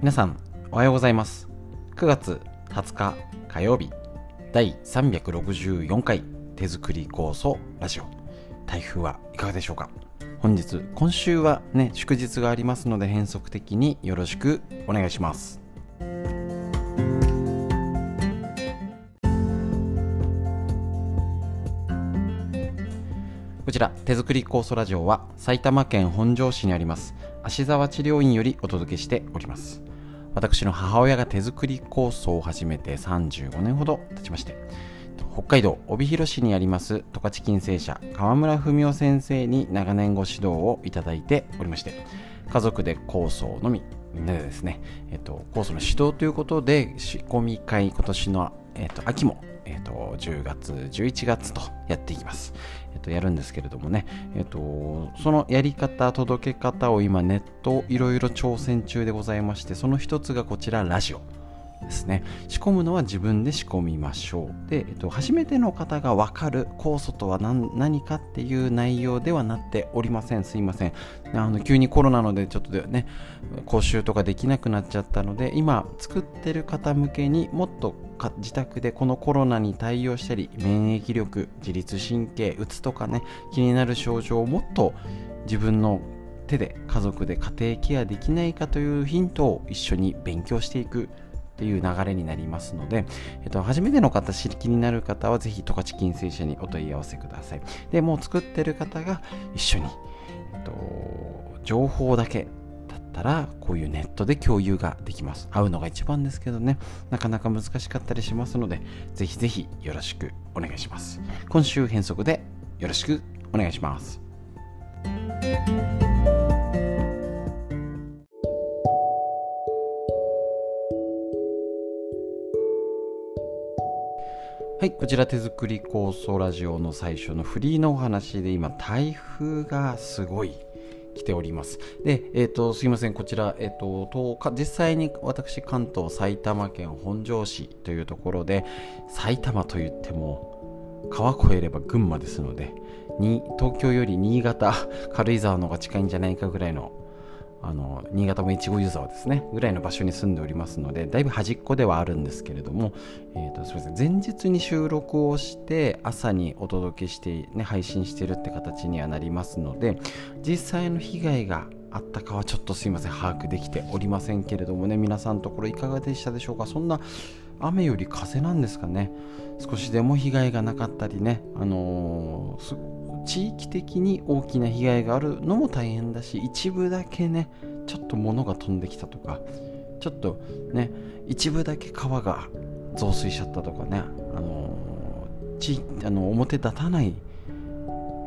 皆さんおはようございます。9月20日火曜日第364回手作り構想ラジオ。台風はいかがでしょうか？本日今週はね祝日がありますので変則的によろしくお願いします。こちら手作り酵素ラジオは埼玉県本庄市にあります芦沢治療院よりお届けしております。私の母親が手作り酵素を始めて35年ほど経ちまして北海道帯広市にあります十勝金星社川村文夫先生に長年ご指導をいただいておりまして家族で酵素のみみんなでですね、えっと、酵素の指導ということで仕込み会今年の、えっと、秋もえっ、と、10月、11月とやっていきます。えっ、と、やるんですけれどもね、えっ、と、そのやり方、届け方を今ネットいろいろ挑戦中でございまして、その一つがこちら、ラジオ。ですね。仕込むのは自分で仕込みましょう。で、えっと、初めての方が分かる酵素とは何かっていう内容ではなっておりません。すいません。あの急にコロナのでちょっとね講習とかできなくなっちゃったので今作ってる方向けにもっと自宅でこのコロナに対応したり免疫力自律神経うつとかね気になる症状をもっと自分の手で家族で家庭ケアできないかというヒントを一緒に勉強していく。っていう流れになりますので、えっと、初めての方、知り気になる方はぜひ十勝金星社にお問い合わせください。で、もう作ってる方が一緒に、えっと、情報だけだったら、こういうネットで共有ができます。会うのが一番ですけどね、なかなか難しかったりしますので、ぜひぜひよろしくお願いします。今週変則でよろしくお願いします。はい、こちら手作り構想ラジオの最初のフリーのお話で今台風がすごい来ております。で、えっ、ー、と、すいません、こちら、えっ、ー、と、実際に私、関東埼玉県本庄市というところで、埼玉といっても、川越えれば群馬ですので、に東京より新潟、軽井沢の方が近いんじゃないかぐらいのあの新潟も越後湯沢ですねぐらいの場所に住んでおりますのでだいぶ端っこではあるんですけれども、えーと、すみません前日に収録をして朝にお届けして、ね、配信してるって形にはなりますので実際の被害があったかはちょっとすいません把握できておりませんけれどもね皆さんのところいかがでしたでしょうか？そんな雨より風なんですかね。少しでも被害がなかったりね、あのー、地域的に大きな被害があるのも大変だし一部だけねちょっと物が飛んできたとかちょっとね一部だけ川が増水しちゃったとかね、あのー、地あの表立たない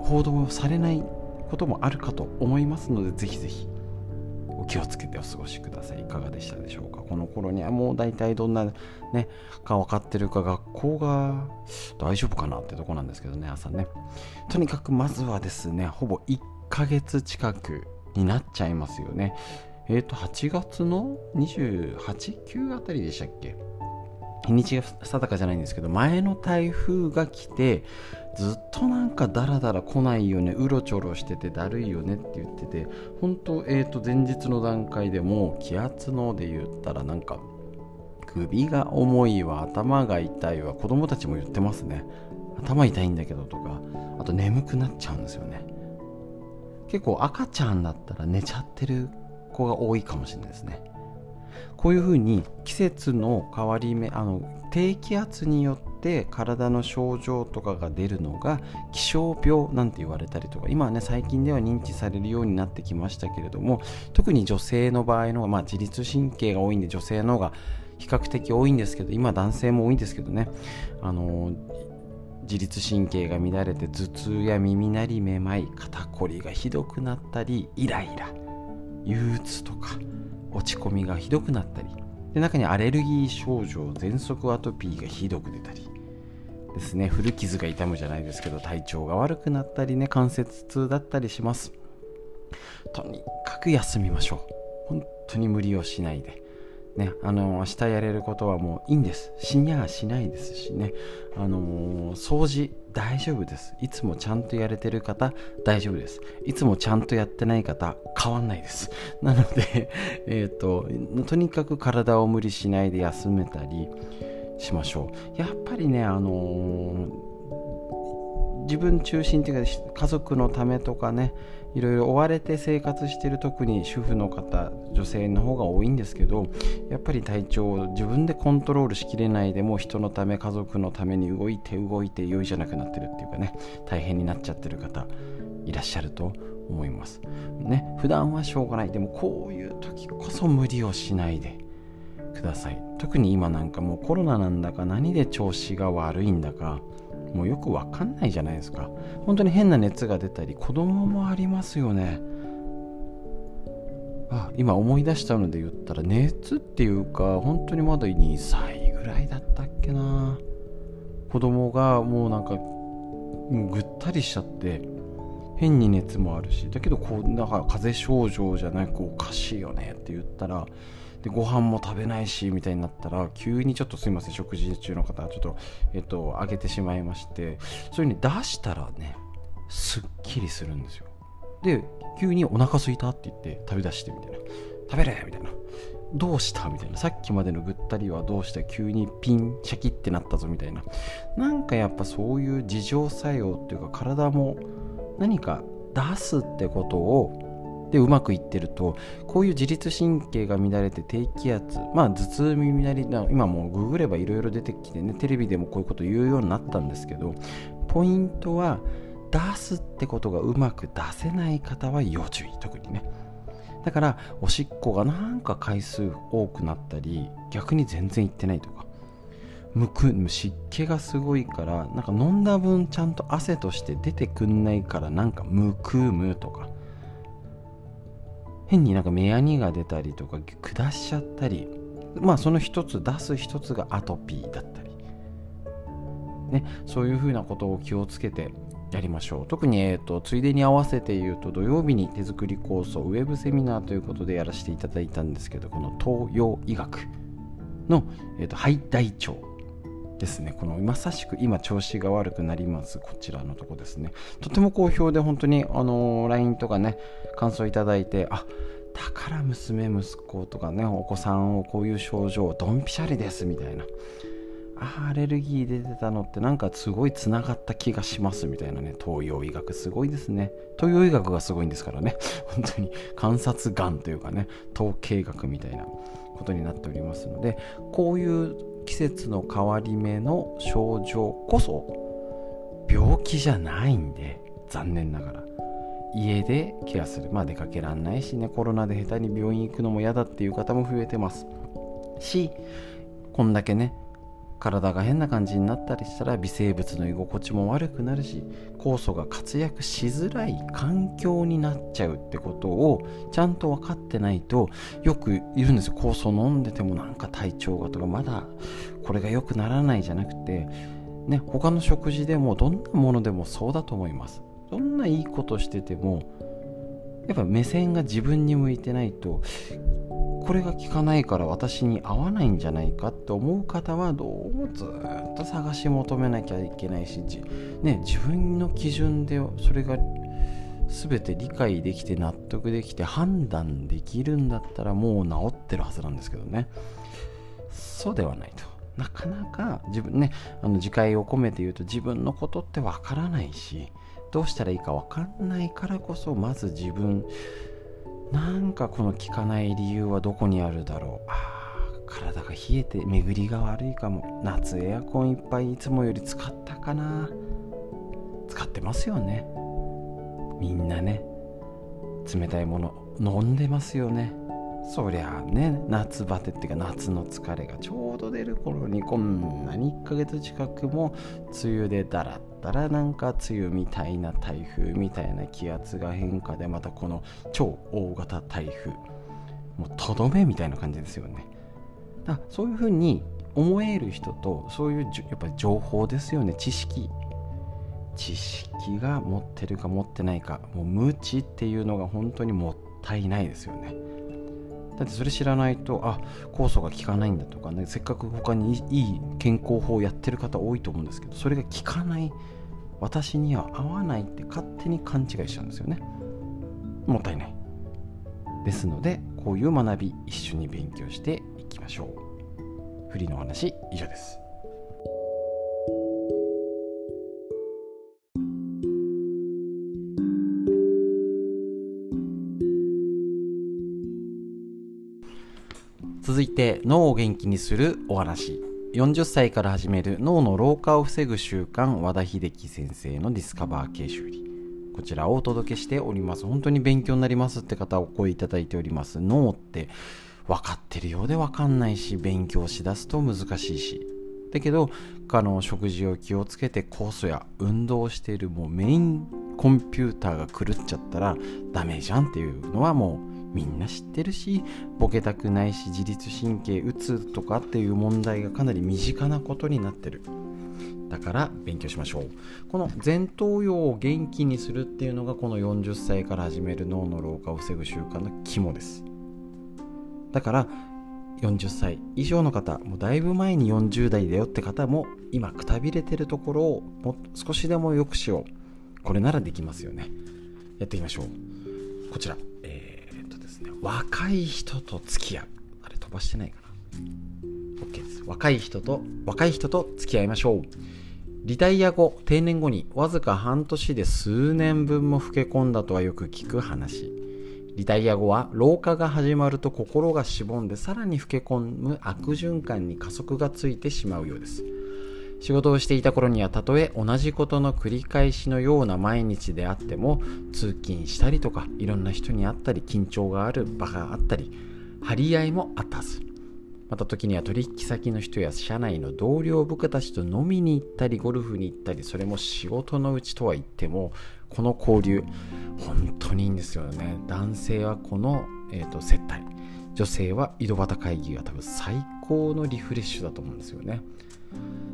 報道されないこともあるかと思いますのでぜひぜひ。気をつけてお過ごしください。いかがでしたでしょうか？この頃にはもう大体どんなねか分かってるか学校が大丈夫かなってとこなんですけどね朝ね。とにかくまずはですねほぼ1ヶ月近くになっちゃいますよね。えっ、ー、と8月の28、9あたりでしたっけ？日にちが定かじゃないんですけど前の台風が来てずっとなんかダラダラ来ないよねうろちょろしててだるいよねって言ってて本当えっ、ー、と前日の段階でも気圧ので言ったらなんか首が重いわ頭が痛いわ子供たちも言ってますね。頭痛いんだけどとかあと眠くなっちゃうんですよね。結構赤ちゃんだったら寝ちゃってる子が多いかもしれないですね。こういうふうに季節の変わり目あの低気圧によって体の症状とかが出るのが気象病なんて言われたりとか今はね最近では認知されるようになってきましたけれども特に女性の場合のまあ、自律神経が多いんで女性の方が比較的多いんですけど今男性も多いんですけどね。あの自律神経が乱れて頭痛や耳鳴りめまい肩こりがひどくなったりイライラ憂鬱とか落ち込みがひどくなったりで中にアレルギー症状喘息アトピーがひどく出たり。ですね。古傷が痛むじゃないですけど体調が悪くなったりね関節痛だったりします。とにかく休みましょう。本当に無理をしないで。ね、あの明日やれることはもういいんです。死にゃしないですしね、あのー、掃除大丈夫です。いつもちゃんとやれてる方大丈夫です。いつもちゃんとやってない方変わんないです。なので えっ、ととにかく体を無理しないで休めたりしましょう。やっぱりねあのー自分中心っていうか家族のためとかねいろいろ追われて生活してる特に主婦の方女性の方が多いんですけどやっぱり体調を自分でコントロールしきれないでも人のため家族のために動いて動いて良いじゃなくなってるっていうかね大変になっちゃってる方いらっしゃると思います。ね普段はしょうがない。でもこういう時こそ無理をしないでください。特に今なんかもうコロナなんだか何で調子が悪いんだかもうよくわかんないじゃないですか。本当に変な熱が出たり子供もありますよね。あ今思い出したので言ったら熱っていうか本当にまだ2歳ぐらいだったっけな。子供がもうなんかもうぐったりしちゃって変に熱もあるし。だけどこうなんか風邪症状じゃなくおかしいよねって言ったらでご飯も食べないしみたいになったら急にちょっとすいません食事中の方ちょっとえっとあげてしまいましてそれに出したらねすっきりするんですよ。で急にお腹すいたって言って食べ出してみたいな。食べれ!みたいな。どうした？みたいな。さっきまでのぐったりはどうした？急にピンシャキってなったぞみたいな。なんかやっぱそういう自浄作用っていうか体も何か出すってことをでうまくいってるとこういう自律神経が乱れて低気圧まあ頭痛耳鳴り今もうググればいろいろ出てきてねテレビでもこういうこと言うようになったんですけどポイントは出すってことがうまく出せない方は要注意。特にね。だからおしっこがなんか回数多くなったり逆に全然いってないとか。むく湿気がすごいからなんか飲んだ分ちゃんと汗として出てくんないからなんかむくむとか。変になんか目やにが出たりとか下しちゃったりまあその一つ出す一つがアトピーだったり。ねそういうふうなことを気をつけてやりましょう。特に、えーと、ついでに合わせて言うと土曜日に手作り構想ウェブセミナーということでやらせていただいたんですけどこの東洋医学の、えーと、肺大腸ですね。このまさしく今調子が悪くなりますこちらのとこですね。とても好評で本当にあの、LINE とかね感想いただいてあだから娘息子とかねお子さんをこういう症状ドンピシャリですみたいな。あアレルギー出てたのってなんかすごいつながった気がしますみたいなね。東洋医学すごいですね。東洋医学がすごいんですからね。本当に観察眼というかね統計学みたいなことになっておりますのでこういう季節の変わり目の症状こそ病気じゃないんで残念ながら。家でケアする。まあ出かけらんないしね。コロナで下手に病院行くのも嫌だっていう方も増えてます。しこんだけね体が変な感じになったりしたら微生物の居心地も悪くなるし酵素が活躍しづらい環境になっちゃうってことをちゃんと分かってないとよくいるんですよ。酵素飲んでてもなんか体調がとかまだこれが良くならないじゃなくてね他の食事でもどんなものでもそうだと思います。どんないいことしててもやっぱ目線が自分に向いてないとこれが効かないから私に合わないんじゃないかって思う方はどうもずっと探し求めなきゃいけないし、ね、自分の基準でそれが全て理解できて納得できて判断できるんだったらもう治ってるはずなんですけどね。そうではないと。なかなか自分ねあの自戒を込めて言うと自分のことってわからないしどうしたらいいかわかんないからこそまず自分なんかこの効かない理由はどこにあるだろう。あ体が冷えて巡りが悪いかも。夏エアコンいっぱいいつもより使ったかな。使ってますよね。みんなね。冷たいもの飲んでますよね。そりゃあね夏バテっていうか夏の疲れがちょうど出る頃にこんなに1ヶ月近くも梅雨でだらったらなんか梅雨みたいな台風みたいな気圧が変化でまたこの超大型台風もうとどめみたいな感じですよね。だそういうふうに思える人とそういうやっぱり情報ですよね。知識。知識が持ってるか持ってないか。もう無知っていうのが本当にもったいないですよね。だってそれ知らないとあ酵素が効かないんだとかねせっかく他にいい健康法をやってる方多いと思うんですけどそれが効かない私には合わないって勝手に勘違いしちゃうんですよね。もったいない。ですのでこういう学び一緒に勉強していきましょう。フリーのお話以上です。続いて脳を元気にするお話。40歳から始める脳の老化を防ぐ習慣和田秀樹先生のディスカバー形修理。こちらをお届けしております。本当に勉強になりますって方お声いただいております。脳って分かってるようで分かんないし勉強しだすと難しいし。だけどあの食事を気をつけて酵素や運動をしているもうメインコンピューターが狂っちゃったらダメじゃんっていうのはもうみんな知ってるしボケたくないし自律神経うつとかっていう問題がかなり身近なことになってる。だから勉強しましょう。この前頭葉を元気にするっていうのがこの40歳から始める脳の老化を防ぐ習慣の肝です。だから40歳以上の方もうだいぶ前に40代だよって方も今くたびれてるところをも少しでも良くしよう。これならできますよね。やっていきましょう。こちら。ですね若い人と付き合う。あれ飛ばしてないかな。OK です。若い人と若い人と付き合いましょう。リタイア後定年後にわずか半年で数年分も老け込んだとはよく聞く話。リタイア後は老化が始まると心がしぼんでさらに老け込む悪循環に加速がついてしまうようです。仕事をしていた頃にはたとえ同じことの繰り返しのような毎日であっても通勤したりとかいろんな人に会ったり緊張がある場があったり張り合いもあったはずまた時には取引先の人や社内の同僚部下たちと飲みに行ったりゴルフに行ったりそれも仕事のうちとは言ってもこの交流本当にいいんですよね。男性はこの、えーと接待。女性は井戸端会議が多分最高のリフレッシュだと思うんですよね。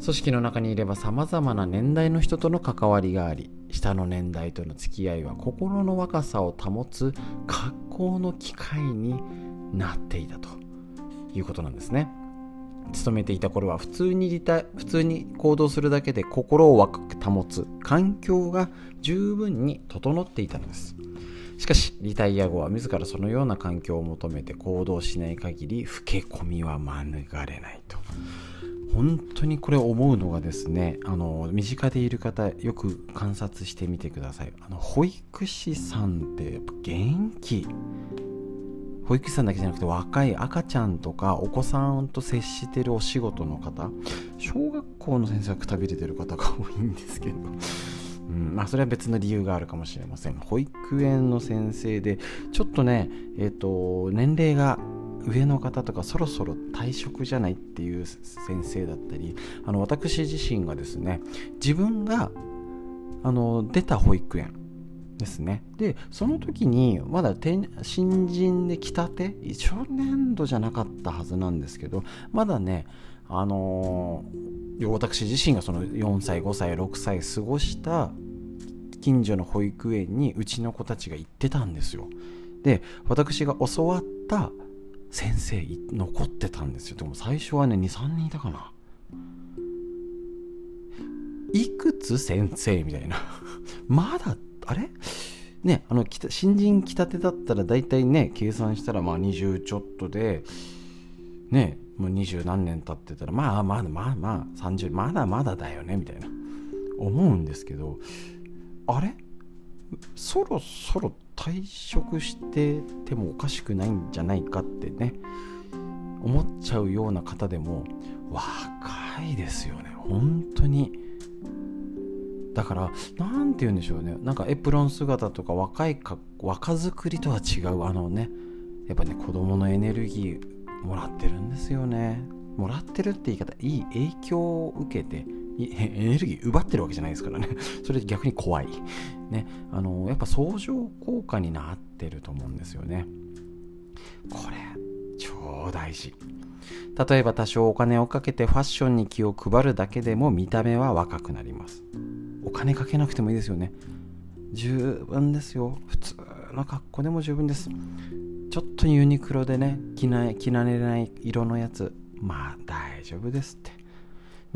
組織の中にいれば様々な年代の人との関わりがあり下の年代との付き合いは心の若さを保つ格好の機会になっていたということなんですね。勤めていた頃は普通に普通に行動するだけで心を若く保つ環境が十分に整っていたのです。しかしリタイア後は自らそのような環境を求めて行動しない限り老け込みは免れないと。本当にこれ思うのがですねあの身近でいる方よく観察してみてください。あの保育士さんってやっぱ元気。保育士さんだけじゃなくて若い赤ちゃんとかお子さんと接してるお仕事の方小学校の先生がくたびれてる方が多いんですけど、うんまあ、それは別の理由があるかもしれません。保育園の先生でちょっとねえっ、ー、と年齢が上の方とかそろそろ退職じゃないっていう先生だったりあの私自身がですね自分があの出た保育園ですね。でその時にまだ新人で来たて初年度じゃなかったはずなんですけどまだねあの、私自身がその4歳5歳6歳過ごした近所の保育園にうちの子たちが行ってたんですよ。で私が教わった先生残ってたんですよ。でも最初はね23人いたかな。いくつ先生みたいな。まだあれ？ねあの新人来たてだったら大体ね計算したらまあ20ちょっとでねもう二十何年経ってたらまあまあまあまあ30まだまだだよねみたいな。思うんですけどあれ？そろそろ退職しててもおかしくないんじゃないかってね思っちゃうような方でも若いですよね。本当に。だから何て言うんでしょうね。なんかエプロン姿とか若いか若作りとは違うあのねやっぱね子供のエネルギーもらってるんですよね。もらってるって言い方いい影響を受けて エネルギー奪ってるわけじゃないですからね。それ逆に怖い。ね。あのやっぱ相乗効果になってると思うんですよね。これ超大事。例えば多少お金をかけてファッションに気を配るだけでも見た目は若くなります。お金かけなくてもいいですよね。十分ですよ。普通の格好でも十分です。ちょっとユニクロでね着な着られない色のやつ。まあ大丈夫ですって。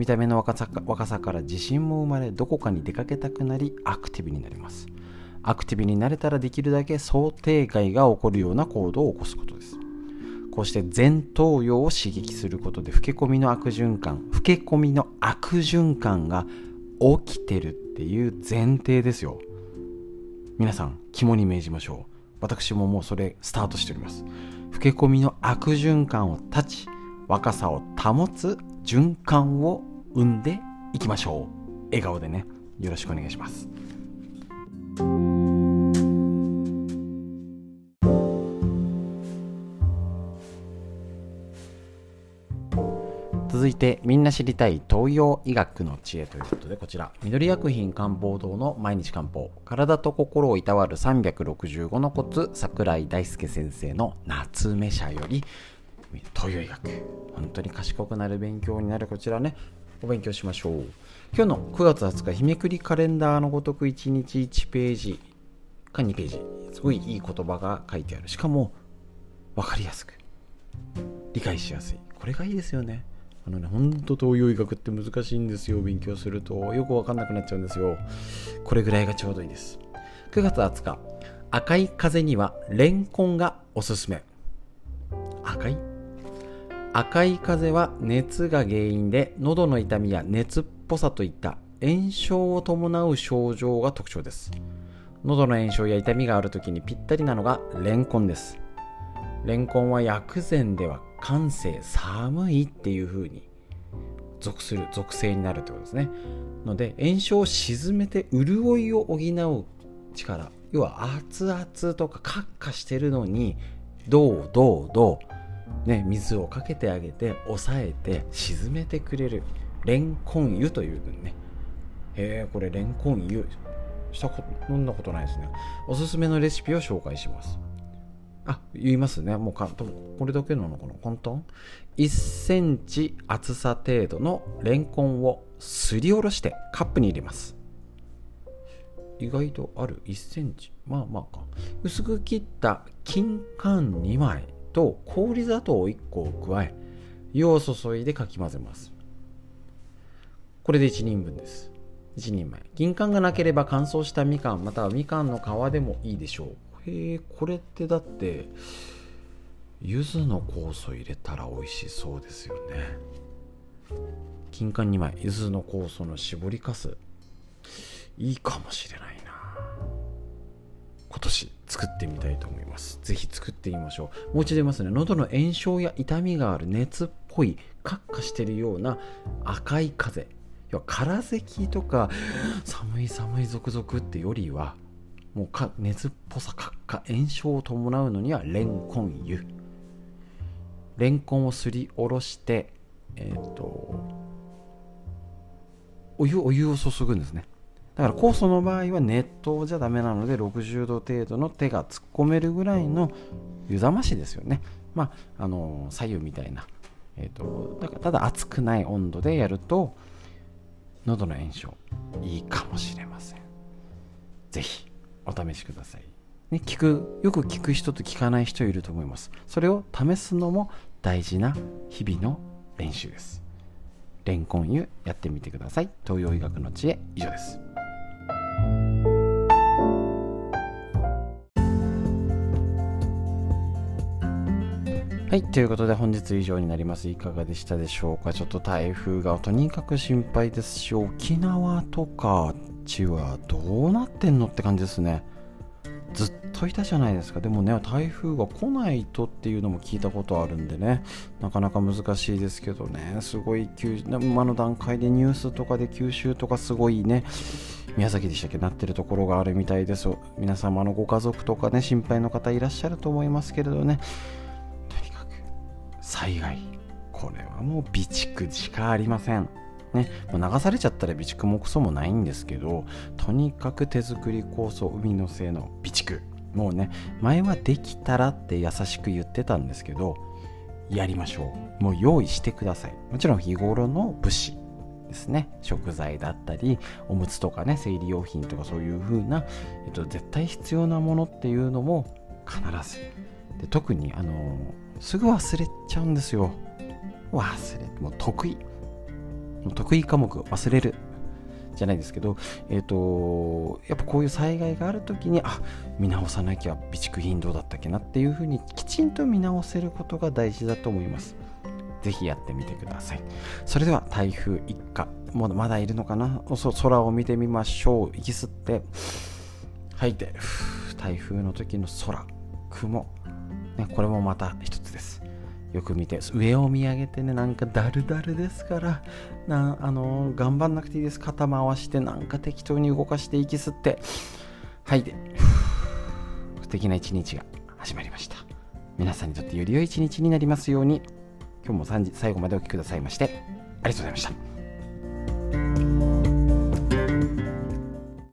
見た目の若さ若さから自信も生まれどこかに出かけたくなりアクティブになります。アクティブになれたらできるだけ想定外が起こるような行動を起こすことです。こうして前頭葉を刺激することで老け込みの悪循環老け込みの悪循環が起きてるっていう前提ですよ。皆さん肝に銘じましょう。私ももうそれスタートしております。老け込みの悪循環を断ち若さを保つ循環を生んでいきましょう。笑顔でね。よろしくお願いします。続いてみんな知りたい東洋医学の知恵ということでこちら。緑薬品漢方堂の毎日漢方。体と心をいたわる365のコツ桜井大輔先生の夏目社より東洋医学。本当に賢くなる勉強になるこちらね。お勉強しましょう今日の9月20日日めくりカレンダーのごとく1日1ページか2ページすごいいい言葉が書いてあるしかも分かりやすく理解しやすいこれがいいですよねあのね、ほんと東洋医学って難しいんですよ。勉強すると。よくわかんなくなっちゃうんですよ。これぐらいがちょうどいいです。9月20日、赤い風にはレンコンがおすすめ。赤い？赤い風は熱が原因で喉の痛みや熱っぽさといった炎症を伴う症状が特徴です。喉の炎症や痛みがある時にぴったりなのがレンコンです。レンコンは薬膳では感性寒いっていう風に属する属性になるってことですねので炎症を鎮めて潤いを補う力要は熱々とかカッカしてるのにどうどうどうね水をかけてあげて抑えて沈めてくれるレンコン湯という分ねへえこれレンコン湯したこと飲んだことないですねおすすめのレシピを紹介しますあ、言いますね。もうかこれだけなのかな簡単 ?1 センチ厚さ程度のレンコンをすりおろしてカップに入れます。意外とある1センチ？まあまあか。薄く切った金柑2枚と氷砂糖を1個を加え、湯を注いでかき混ぜます。これで1人分です。1人前。金柑がなければ乾燥したみかんまたはみかんの皮でもいいでしょう。へえこれってだって柚子の酵素入れたら美味しそうですよね金柑2枚柚子の酵素の絞りかすいいかもしれない今年作ってみたいと思います。ぜひ作ってみましょう。もう一度言いますね。喉の炎症や痛みがある熱っぽいカッカしてるような赤い風要は空咳とか寒い寒いゾクゾクってよりはもうか熱っぽさかか炎症を伴うのにはレンコン湯。レンコンをすりおろしてえっ、ー、とお湯お湯を注ぐんですね。だから酵素の場合は熱湯じゃダメなので60度程度の手が突っ込めるぐらいの湯冷ましですよねまああの左右みたいなえ、ー、とだからただ熱くない温度でやると喉の炎症いいかもしれませんぜひお試しください。ね、聞くよく聞く人と聞かない人いると思います。それを試すのも大事な日々の練習です。レンコン湯やってみてください。東洋医学の知恵以上です。はい、ということで本日以上になります。いかがでしたでしょうか？ちょっと台風がとにかく心配ですし、沖縄とかちはどうなってんのって感じですね。ずっといたじゃないですか。でもね台風が来ないとっていうのも聞いたことあるんでね。なかなか難しいですけどね。すごい今の段階でニュースとかで九州とかすごいね宮崎でしたっけ？なってるところがあるみたいです。皆様のご家族とかね心配の方いらっしゃると思いますけれどね。災害。これはもう備蓄しかありません。ね、流されちゃったら備蓄もクソもないんですけどとにかく手作り酵素海のせいの備蓄。もうね前はできたらって優しく言ってたんですけどやりましょう。もう用意してください。もちろん日頃の物資ですね。食材だったりおむつとかね生理用品とかそういう風な、えっと、絶対必要なものっていうのも必ず。で特にあのすぐ忘れちゃうんですよ忘れもう得意もう得意科目忘れるじゃないですけど、えっ、ー、と、やっぱこういう災害がある時に、あ、見直さなきゃ備蓄品どうだったっけなっていうふうにきちんと見直せることが大事だと思います。ぜひやってみてください。それでは台風一過、まだまだいるのかな？空を見てみましょう。息吸って、吐いて、台風の時の空、雲、ね、これもまた一つです。よく見て上を見上げてねなんかだるだるですからなあの、頑張んなくていいです。肩回してなんか適当に動かして息吸って。はいで素敵な一日が始まりました。皆さんにとってより良い一日になりますように。今日も3時最後までお聴きくださいましてありがとうございました。